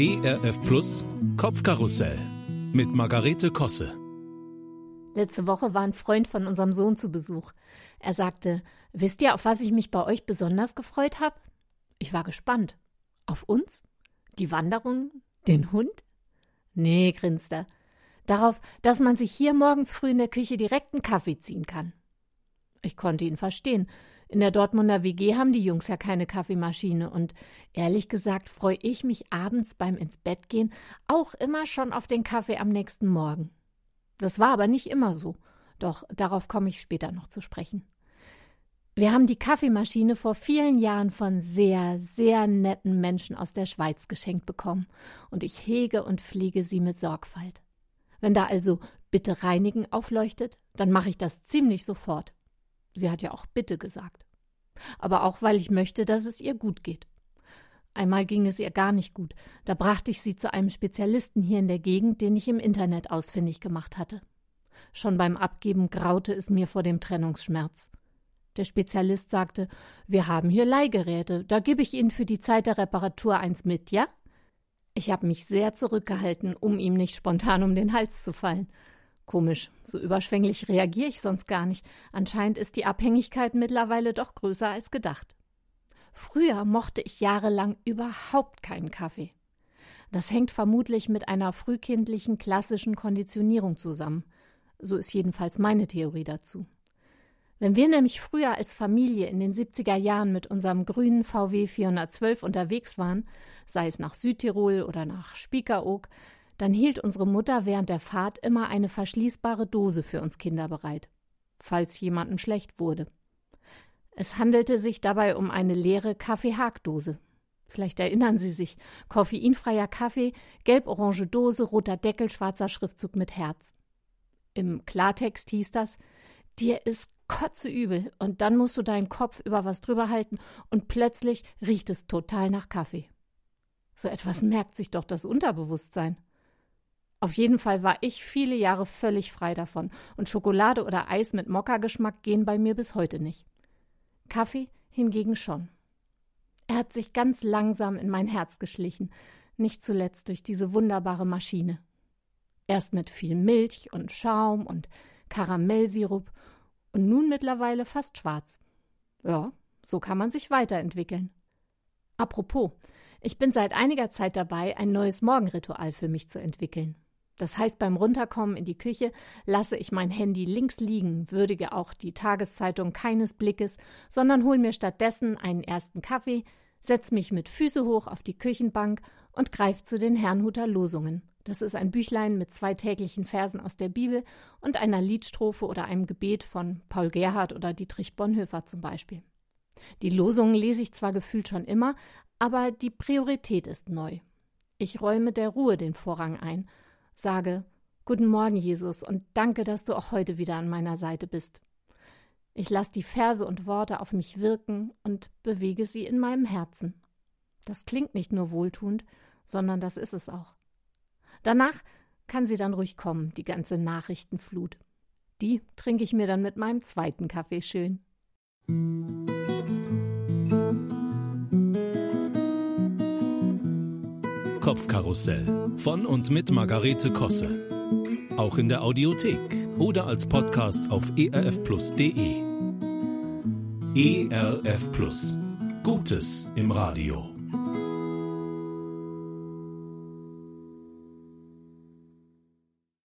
ERF Plus Kopfkarussell mit Margarete Kosse. Letzte Woche war ein Freund von unserem Sohn zu Besuch. Er sagte: Wisst ihr, auf was ich mich bei euch besonders gefreut habe? Ich war gespannt. Auf uns? Die Wanderung? Den Hund? Nee, grinste er. Darauf, dass man sich hier morgens früh in der Küche direkt einen Kaffee ziehen kann. Ich konnte ihn verstehen. In der Dortmunder WG haben die Jungs ja keine Kaffeemaschine und ehrlich gesagt freue ich mich abends beim ins Bett gehen auch immer schon auf den Kaffee am nächsten Morgen. Das war aber nicht immer so, doch darauf komme ich später noch zu sprechen. Wir haben die Kaffeemaschine vor vielen Jahren von sehr, sehr netten Menschen aus der Schweiz geschenkt bekommen und ich hege und pflege sie mit Sorgfalt. Wenn da also Bitte reinigen aufleuchtet, dann mache ich das ziemlich sofort. Sie hat ja auch bitte gesagt. Aber auch, weil ich möchte, dass es ihr gut geht. Einmal ging es ihr gar nicht gut. Da brachte ich sie zu einem Spezialisten hier in der Gegend, den ich im Internet ausfindig gemacht hatte. Schon beim Abgeben graute es mir vor dem Trennungsschmerz. Der Spezialist sagte, wir haben hier Leihgeräte, da gebe ich Ihnen für die Zeit der Reparatur eins mit, ja? Ich habe mich sehr zurückgehalten, um ihm nicht spontan um den Hals zu fallen. Komisch, so überschwänglich reagiere ich sonst gar nicht. Anscheinend ist die Abhängigkeit mittlerweile doch größer als gedacht. Früher mochte ich jahrelang überhaupt keinen Kaffee. Das hängt vermutlich mit einer frühkindlichen klassischen Konditionierung zusammen. So ist jedenfalls meine Theorie dazu. Wenn wir nämlich früher als Familie in den 70er Jahren mit unserem grünen VW 412 unterwegs waren, sei es nach Südtirol oder nach Spiekeroog, dann hielt unsere Mutter während der Fahrt immer eine verschließbare Dose für uns Kinder bereit, falls jemandem schlecht wurde. Es handelte sich dabei um eine leere Kaffeehakdose. Vielleicht erinnern Sie sich: koffeinfreier Kaffee, gelb-orange Dose, roter Deckel, schwarzer Schriftzug mit Herz. Im Klartext hieß das: Dir ist kotzeübel und dann musst du deinen Kopf über was drüber halten und plötzlich riecht es total nach Kaffee. So etwas merkt sich doch das Unterbewusstsein. Auf jeden Fall war ich viele Jahre völlig frei davon, und Schokolade oder Eis mit Mokka-Geschmack gehen bei mir bis heute nicht. Kaffee hingegen schon. Er hat sich ganz langsam in mein Herz geschlichen, nicht zuletzt durch diese wunderbare Maschine. Erst mit viel Milch und Schaum und Karamellsirup und nun mittlerweile fast schwarz. Ja, so kann man sich weiterentwickeln. Apropos, ich bin seit einiger Zeit dabei, ein neues Morgenritual für mich zu entwickeln. Das heißt, beim Runterkommen in die Küche lasse ich mein Handy links liegen, würdige auch die Tageszeitung keines Blickes, sondern hol mir stattdessen einen ersten Kaffee, setz mich mit Füße hoch auf die Küchenbank und greif zu den Herrnhuter Losungen. Das ist ein Büchlein mit zwei täglichen Versen aus der Bibel und einer Liedstrophe oder einem Gebet von Paul Gerhardt oder Dietrich Bonhoeffer zum Beispiel. Die Losungen lese ich zwar gefühlt schon immer, aber die Priorität ist neu. Ich räume der Ruhe den Vorrang ein sage Guten Morgen, Jesus, und danke, dass du auch heute wieder an meiner Seite bist. Ich lasse die Verse und Worte auf mich wirken und bewege sie in meinem Herzen. Das klingt nicht nur wohltuend, sondern das ist es auch. Danach kann sie dann ruhig kommen, die ganze Nachrichtenflut. Die trinke ich mir dann mit meinem zweiten Kaffee schön. Kopfkarussell von und mit Margarete Kosse. Auch in der Audiothek oder als Podcast auf erfplus.de. ERF Plus. Gutes im Radio.